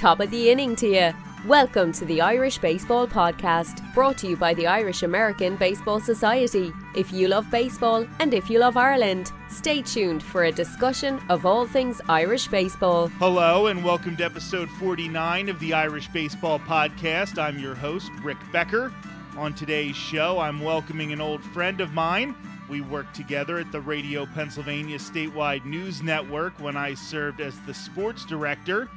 Top of the inning to you. Welcome to the Irish Baseball Podcast, brought to you by the Irish American Baseball Society. If you love baseball and if you love Ireland, stay tuned for a discussion of all things Irish baseball. Hello, and welcome to episode 49 of the Irish Baseball Podcast. I'm your host, Rick Becker. On today's show, I'm welcoming an old friend of mine. We worked together at the Radio Pennsylvania statewide news network when I served as the sports director.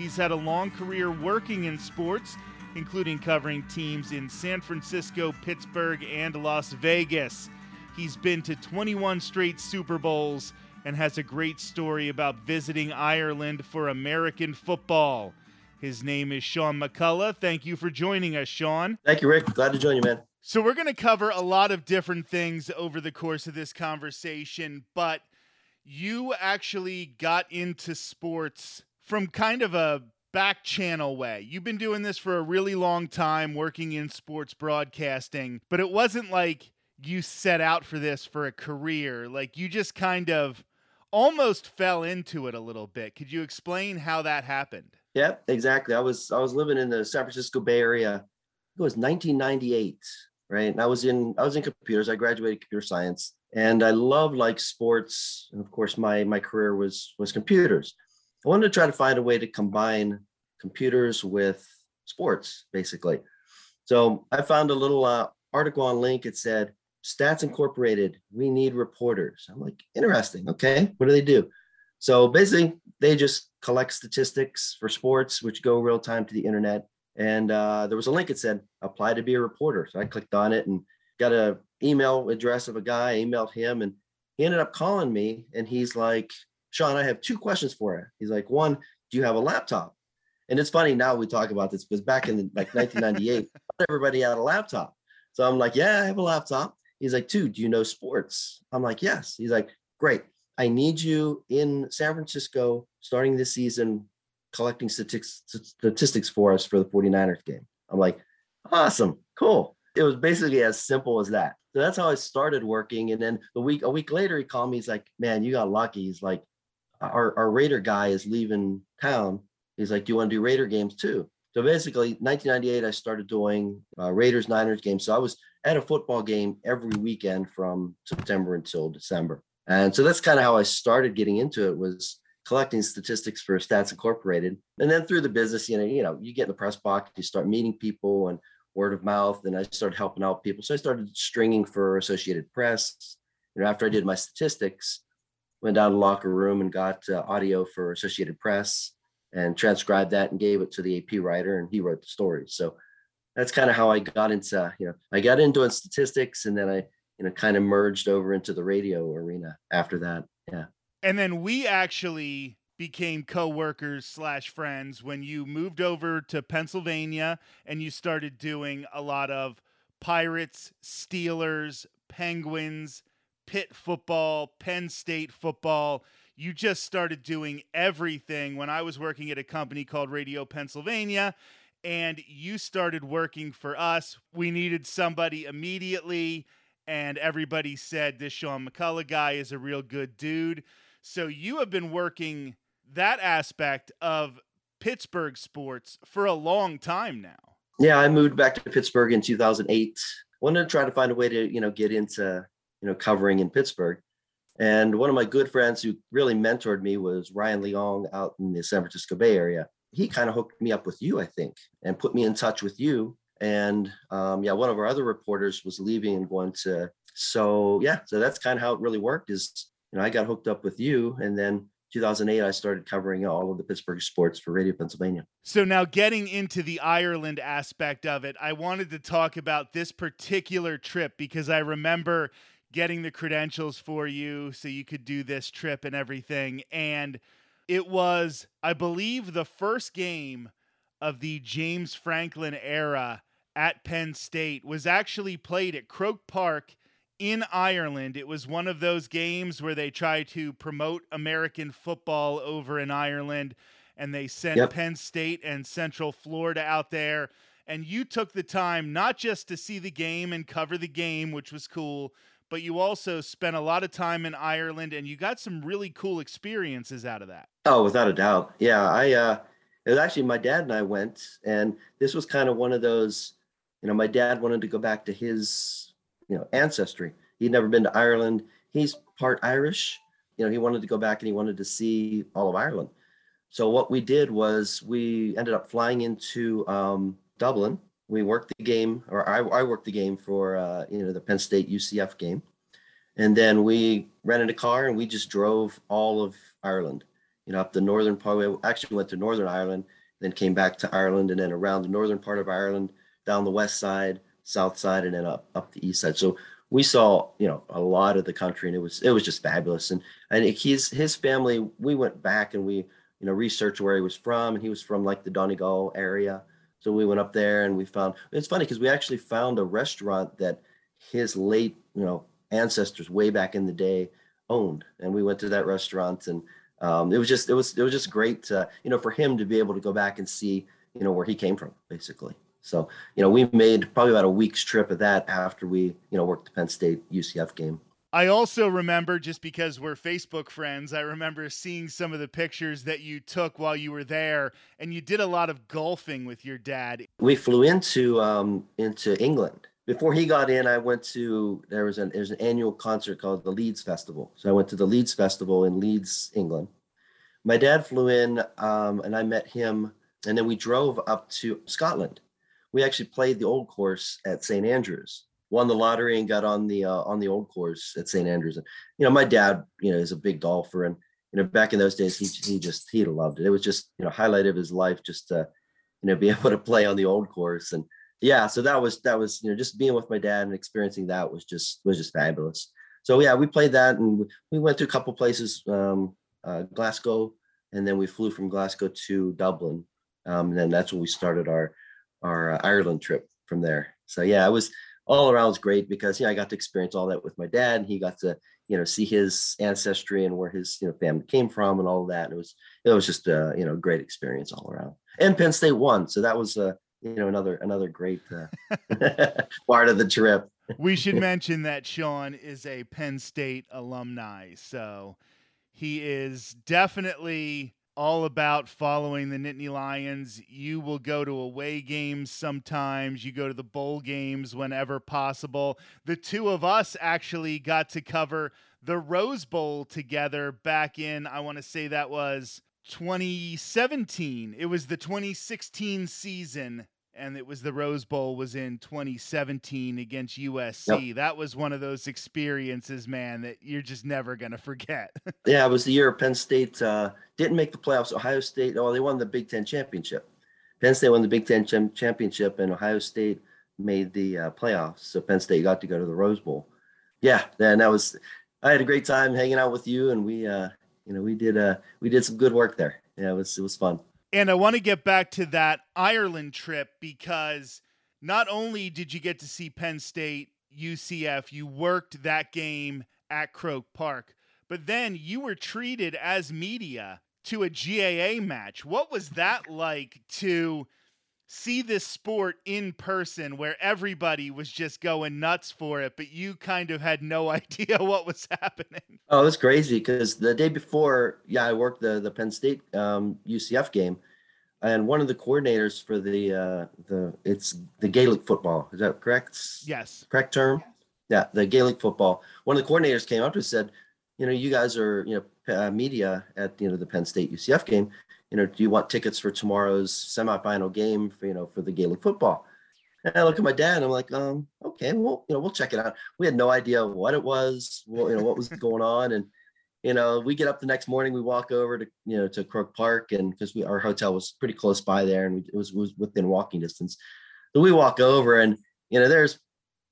He's had a long career working in sports, including covering teams in San Francisco, Pittsburgh, and Las Vegas. He's been to 21 straight Super Bowls and has a great story about visiting Ireland for American football. His name is Sean McCullough. Thank you for joining us, Sean. Thank you, Rick. Glad to join you, man. So, we're going to cover a lot of different things over the course of this conversation, but you actually got into sports from kind of a back channel way. You've been doing this for a really long time, working in sports broadcasting, but it wasn't like you set out for this for a career. Like you just kind of almost fell into it a little bit. Could you explain how that happened? Yeah, exactly. I was I was living in the San Francisco Bay Area. It was 1998, right? And I was in I was in computers. I graduated computer science, and I love like sports. And of course, my my career was was computers. I wanted to try to find a way to combine computers with sports, basically. So I found a little uh, article on Link. It said, Stats Incorporated, we need reporters. I'm like, interesting. Okay. What do they do? So basically, they just collect statistics for sports, which go real time to the internet. And uh, there was a link that said, apply to be a reporter. So I clicked on it and got a email address of a guy, I emailed him, and he ended up calling me. And he's like, Sean, I have two questions for you. He's like, one, do you have a laptop? And it's funny now we talk about this because back in like 1998, everybody had a laptop. So I'm like, yeah, I have a laptop. He's like, two, do you know sports? I'm like, yes. He's like, great. I need you in San Francisco starting this season collecting statistics, statistics for us for the 49ers game. I'm like, awesome, cool. It was basically as simple as that. So that's how I started working. And then the week, a week later, he called me. He's like, man, you got lucky. He's like, our, our Raider guy is leaving town. He's like, do you want to do Raider games too? So basically, 1998, I started doing uh, Raiders Niners games. So I was at a football game every weekend from September until December. And so that's kind of how I started getting into it was collecting statistics for Stats Incorporated. And then through the business, you know, you know, you get in the press box, you start meeting people and word of mouth. And I started helping out people. So I started stringing for Associated Press. You know, after I did my statistics, went down to locker room and got uh, audio for Associated Press and transcribed that and gave it to the AP writer, and he wrote the story. So that's kind of how I got into, you know, I got into statistics, and then I, you know, kind of merged over into the radio arena after that. Yeah. And then we actually became co-workers slash friends when you moved over to Pennsylvania and you started doing a lot of Pirates, Steelers, Penguins, Pitt football, Penn State football. You just started doing everything when I was working at a company called Radio Pennsylvania and you started working for us. We needed somebody immediately, and everybody said this Sean McCullough guy is a real good dude. So you have been working that aspect of Pittsburgh sports for a long time now. Yeah, I moved back to Pittsburgh in 2008. Wanted to try to find a way to, you know, get into you know, covering in Pittsburgh. And one of my good friends who really mentored me was Ryan Leong out in the San Francisco Bay Area. He kind of hooked me up with you, I think, and put me in touch with you. And um, yeah, one of our other reporters was leaving and going to. So yeah, so that's kind of how it really worked. Is you know I got hooked up with you, and then 2008 I started covering all of the Pittsburgh sports for Radio Pennsylvania. So now getting into the Ireland aspect of it, I wanted to talk about this particular trip because I remember getting the credentials for you so you could do this trip and everything. And it was, I believe, the first game of the James Franklin era at Penn State was actually played at Croke Park in Ireland. It was one of those games where they try to promote American football over in Ireland and they sent yep. Penn State and Central Florida out there. And you took the time not just to see the game and cover the game, which was cool, but you also spent a lot of time in Ireland and you got some really cool experiences out of that. Oh, without a doubt. Yeah, I uh it was actually my dad and I went, and this was kind of one of those, you know, my dad wanted to go back to his, you know, ancestry. He'd never been to Ireland. He's part Irish. You know, he wanted to go back and he wanted to see all of Ireland. So what we did was we ended up flying into um, Dublin. We worked the game, or I, I worked the game for uh, you know the Penn State UCF game, and then we rented a car and we just drove all of Ireland you know, up the northern part. We actually went to Northern Ireland, then came back to Ireland, and then around the northern part of Ireland, down the west side, south side, and then up up the east side. So we saw, you know, a lot of the country, and it was it was just fabulous. And and his his family, we went back and we you know researched where he was from, and he was from like the Donegal area. So we went up there and we found it's funny because we actually found a restaurant that his late you know ancestors way back in the day owned, and we went to that restaurant and um, it was just it was it was just great to, you know for him to be able to go back and see you know where he came from basically. So you know we made probably about a week's trip of that after we you know worked the penn state ucf game I also remember, just because we're Facebook friends, I remember seeing some of the pictures that you took while you were there, and you did a lot of golfing with your dad. We flew into um, into England. Before he got in, I went to there was an there's an annual concert called the Leeds Festival. So I went to the Leeds Festival in Leeds, England. My dad flew in, um, and I met him, and then we drove up to Scotland. We actually played the old course at St Andrews won the lottery and got on the uh, on the old course at St Andrews. And you know, my dad, you know, is a big golfer, and you know, back in those days, he he just he loved it. It was just you know, highlight of his life, just to you know, be able to play on the old course. And yeah, so that was that was you know, just being with my dad and experiencing that was just was just fabulous. So yeah, we played that, and we went to a couple places, um, uh, Glasgow, and then we flew from Glasgow to Dublin, um, and then that's when we started our our uh, Ireland trip from there. So yeah, it was all around was great because you know I got to experience all that with my dad. And he got to you know see his ancestry and where his you know family came from and all of that. And it was it was just a you know great experience all around. And Penn State won, so that was uh, you know another another great uh, part of the trip. we should mention that Sean is a Penn State alumni, so he is definitely all about following the Nittany Lions. You will go to away games sometimes, you go to the bowl games whenever possible. The two of us actually got to cover the Rose Bowl together back in, I want to say that was 2017. It was the 2016 season and it was the Rose Bowl was in 2017 against USC. Yep. That was one of those experiences, man, that you're just never gonna forget. yeah, it was the year Penn State uh, didn't make the playoffs. Ohio State, oh, they won the Big Ten championship. Penn State won the Big Ten championship, and Ohio State made the uh, playoffs. So Penn State got to go to the Rose Bowl. Yeah, and that was. I had a great time hanging out with you, and we, uh, you know, we did uh, we did some good work there. Yeah, it was it was fun. And I want to get back to that Ireland trip because not only did you get to see Penn State, UCF, you worked that game at Croke Park, but then you were treated as media to a GAA match. What was that like to see this sport in person where everybody was just going nuts for it, but you kind of had no idea what was happening. Oh, it's crazy because the day before, yeah, I worked the the Penn State um, UCF game, and one of the coordinators for the uh, the it's the Gaelic football. Is that correct? Yes. Correct term. Yeah, the Gaelic football. One of the coordinators came up and said, you know, you guys are you know uh, media at you know the Penn State UCF game you know, do you want tickets for tomorrow's semifinal game for, you know, for the Gaelic football? And I look at my dad and I'm like, um, okay, well, you know, we'll check it out. We had no idea what it was, well, you know, what was going on. And, you know, we get up the next morning, we walk over to, you know, to Croke Park and because we, our hotel was pretty close by there and we, it was, was within walking distance. So we walk over and, you know, there's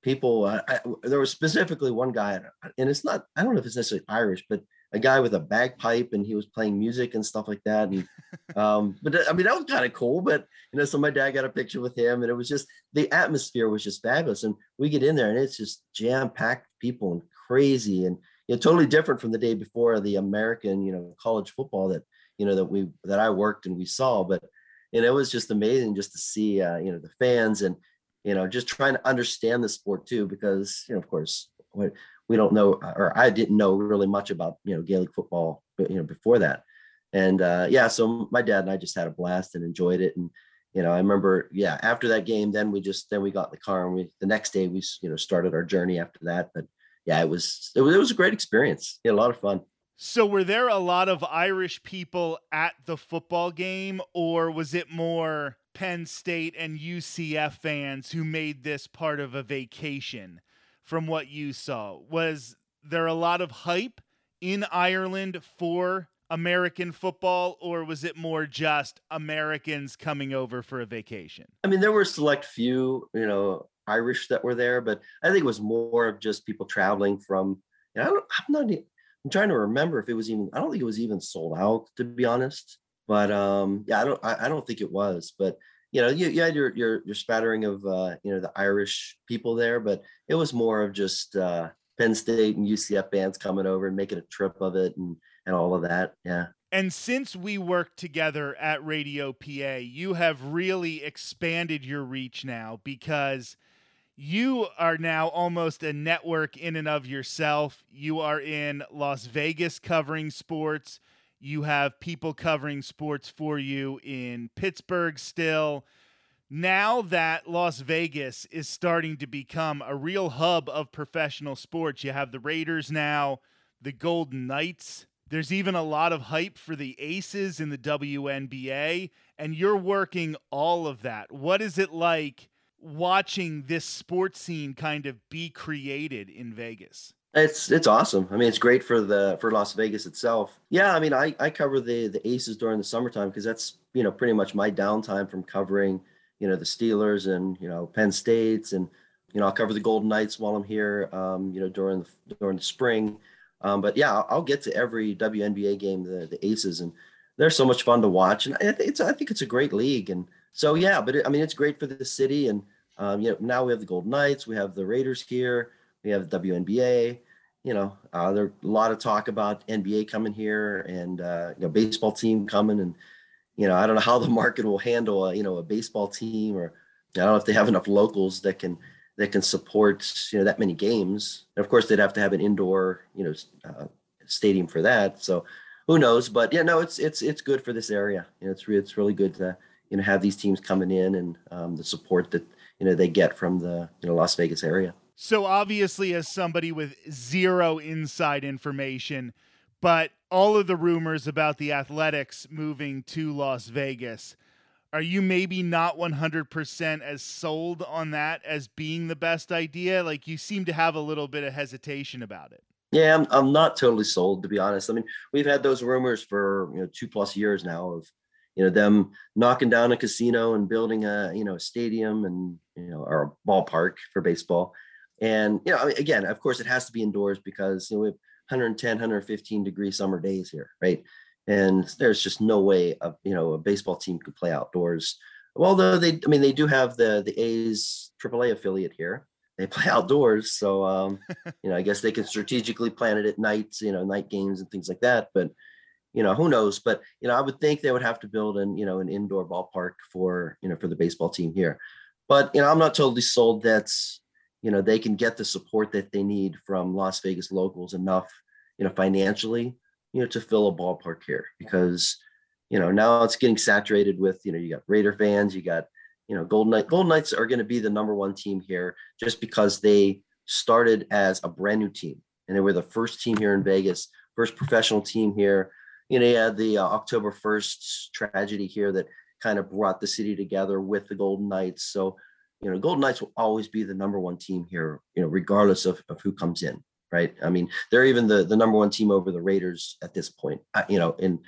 people, uh, I, there was specifically one guy and it's not, I don't know if it's necessarily Irish, but a guy with a bagpipe and he was playing music and stuff like that. And um, but I mean that was kind of cool. But you know, so my dad got a picture with him, and it was just the atmosphere was just fabulous. And we get in there and it's just jam packed people and crazy and you know, totally different from the day before the American you know college football that you know that we that I worked and we saw. But you know, it was just amazing just to see uh, you know the fans and you know just trying to understand the sport too because you know of course what we don't know, or I didn't know really much about you know Gaelic football, you know, before that. And uh, yeah, so my dad and I just had a blast and enjoyed it. And you know, I remember, yeah, after that game, then we just then we got in the car and we the next day we you know started our journey after that. But yeah, it was it was, it was a great experience. Yeah, a lot of fun. So, were there a lot of Irish people at the football game, or was it more Penn State and UCF fans who made this part of a vacation? From what you saw, was there a lot of hype in Ireland for American football, or was it more just Americans coming over for a vacation? I mean, there were select few, you know, Irish that were there, but I think it was more of just people traveling from. You know, I'm not. I'm trying to remember if it was even. I don't think it was even sold out, to be honest. But um, yeah, I don't. I, I don't think it was. But you know, you, you had your your your spattering of uh, you know the Irish people there, but it was more of just uh, Penn State and UCF bands coming over and making a trip of it and and all of that. Yeah. And since we worked together at Radio PA, you have really expanded your reach now because you are now almost a network in and of yourself. You are in Las Vegas covering sports. You have people covering sports for you in Pittsburgh still. Now that Las Vegas is starting to become a real hub of professional sports, you have the Raiders now, the Golden Knights, there's even a lot of hype for the Aces in the WNBA, and you're working all of that. What is it like watching this sports scene kind of be created in Vegas? It's it's awesome. I mean, it's great for the for Las Vegas itself. Yeah, I mean, I I cover the the Aces during the summertime because that's you know pretty much my downtime from covering you know the Steelers and you know Penn State's and you know I'll cover the Golden Knights while I'm here. Um, you know during the during the spring um, but yeah, I'll, get to every WNBA game, the the Aces, and they're so much fun to watch. And I think it's I think it's a great league. And so yeah, but it, I mean it's great for the city. And um, you know now we have the Golden Knights, we have the Raiders here, we have WNBA. You know, uh, there's a lot of talk about NBA coming here and uh, you know baseball team coming, and you know I don't know how the market will handle a, you know a baseball team or I don't know if they have enough locals that can that can support you know that many games. And of course, they'd have to have an indoor you know uh, stadium for that. So who knows? But yeah, no, it's it's it's good for this area. You know, it's re- it's really good to you know have these teams coming in and um, the support that you know they get from the you know Las Vegas area. So obviously, as somebody with zero inside information, but all of the rumors about the Athletics moving to Las Vegas are you maybe not 100% as sold on that as being the best idea? Like you seem to have a little bit of hesitation about it. Yeah, I'm, I'm not totally sold to be honest. I mean, we've had those rumors for, you know, 2 plus years now of you know them knocking down a casino and building a, you know, a stadium and, you know, or a ballpark for baseball. And, you know, again, of course it has to be indoors because, you know, we have 110, 115 degree summer days here, right? and there's just no way a you know a baseball team could play outdoors. Although they, I mean, they do have the the A's AAA affiliate here. They play outdoors, so um, you know, I guess they can strategically plan it at nights, you know, night games and things like that. But you know, who knows? But you know, I would think they would have to build an you know an indoor ballpark for you know for the baseball team here. But you know, I'm not totally sold that you know they can get the support that they need from Las Vegas locals enough, you know, financially you know, to fill a ballpark here because, you know, now it's getting saturated with, you know, you got Raider fans, you got, you know, Golden Knight. Golden Knights are going to be the number one team here just because they started as a brand new team and they were the first team here in Vegas, first professional team here. You know, you had the uh, October 1st tragedy here that kind of brought the city together with the Golden Knights. So, you know, Golden Knights will always be the number one team here, you know, regardless of, of who comes in right? I mean, they're even the the number one team over the Raiders at this point. Uh, you know, in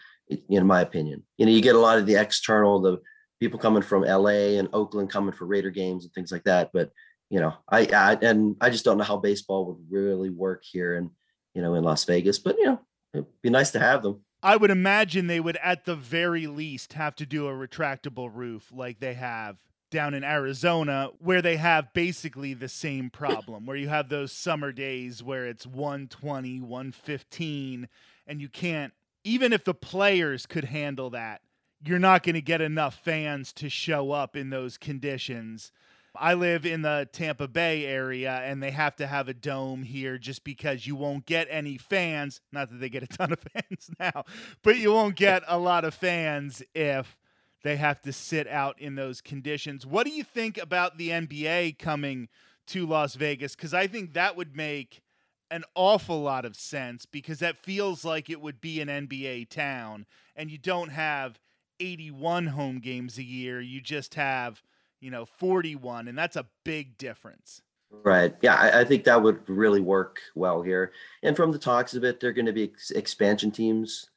in my opinion, you know, you get a lot of the external, the people coming from LA and Oakland coming for Raider games and things like that. But you know, I, I and I just don't know how baseball would really work here and you know in Las Vegas. But you know, it'd be nice to have them. I would imagine they would, at the very least, have to do a retractable roof like they have down in Arizona where they have basically the same problem where you have those summer days where it's 120, 115 and you can't even if the players could handle that, you're not going to get enough fans to show up in those conditions. I live in the Tampa Bay area and they have to have a dome here just because you won't get any fans. Not that they get a ton of fans now, but you won't get a lot of fans if they have to sit out in those conditions. What do you think about the NBA coming to Las Vegas? Because I think that would make an awful lot of sense because that feels like it would be an NBA town and you don't have 81 home games a year. You just have, you know, 41, and that's a big difference. Right. Yeah, I, I, think that would really work well here. And from the talks of it, they're going to be ex- expansion teams,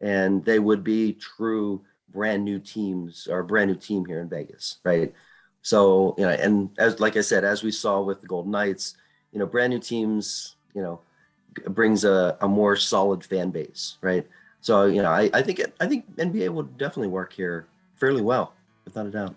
and they would be true brand new teams or a brand new team here in Vegas, right? So you know, and as like I said, as we saw with the Golden Knights, you know, brand new teams, you know, brings a, a more solid fan base, right? So you know, I, I think it, I think NBA would definitely work here fairly well, without a doubt.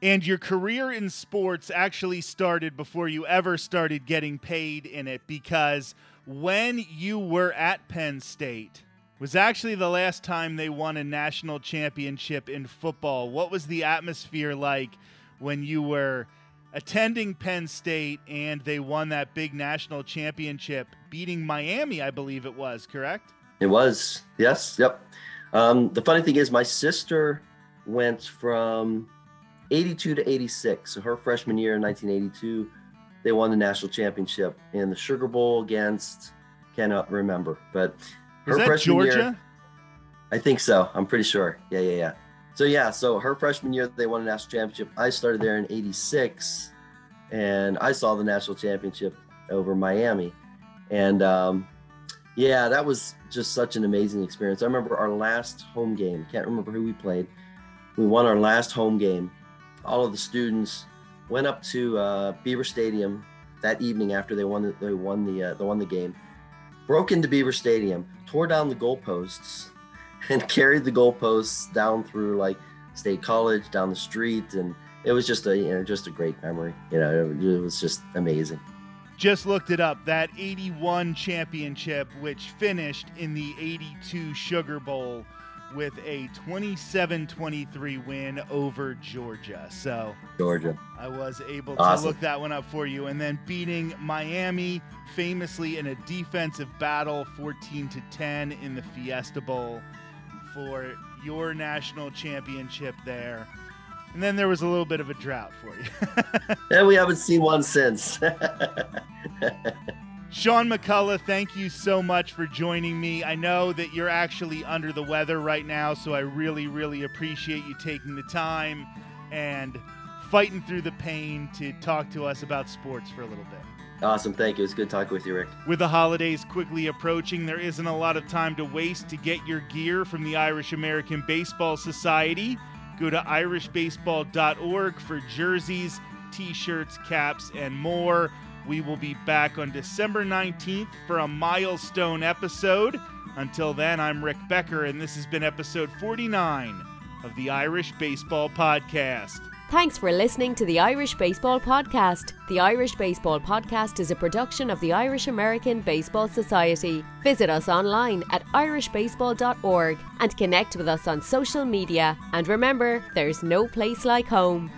And your career in sports actually started before you ever started getting paid in it because when you were at Penn State was actually the last time they won a national championship in football. What was the atmosphere like when you were attending Penn State and they won that big national championship, beating Miami, I believe it was, correct? It was. Yes. Yep. Um, the funny thing is, my sister went from 82 to 86. So her freshman year in 1982, they won the national championship in the Sugar Bowl against, cannot remember, but her Was that Georgia? Year, I think so. I'm pretty sure. Yeah, yeah, yeah. So yeah, so her freshman year they won a national championship. I started there in '86, and I saw the national championship over Miami, and um, yeah, that was just such an amazing experience. I remember our last home game. Can't remember who we played. We won our last home game. All of the students went up to uh, Beaver Stadium that evening after they won the, they won the uh, they won the game. Broke into Beaver Stadium, tore down the goalposts, and carried the goalposts down through like State College, down the street, and it was just a you know just a great memory. You know, it, it was just amazing just looked it up. That 81 championship, which finished in the 82 Sugar Bowl with a 27 23 win over Georgia. So, Georgia. I was able to awesome. look that one up for you. And then beating Miami famously in a defensive battle 14 to 10 in the Fiesta Bowl for your national championship there. And then there was a little bit of a drought for you. and we haven't seen one since. Sean McCullough, thank you so much for joining me. I know that you're actually under the weather right now, so I really, really appreciate you taking the time and fighting through the pain to talk to us about sports for a little bit. Awesome. Thank you. It's good talking with you, Rick. With the holidays quickly approaching, there isn't a lot of time to waste to get your gear from the Irish American Baseball Society. Go to irishbaseball.org for jerseys, t shirts, caps, and more. We will be back on December 19th for a milestone episode. Until then, I'm Rick Becker, and this has been episode 49 of the Irish Baseball Podcast. Thanks for listening to the Irish Baseball Podcast. The Irish Baseball Podcast is a production of the Irish American Baseball Society. Visit us online at irishbaseball.org and connect with us on social media. And remember, there's no place like home.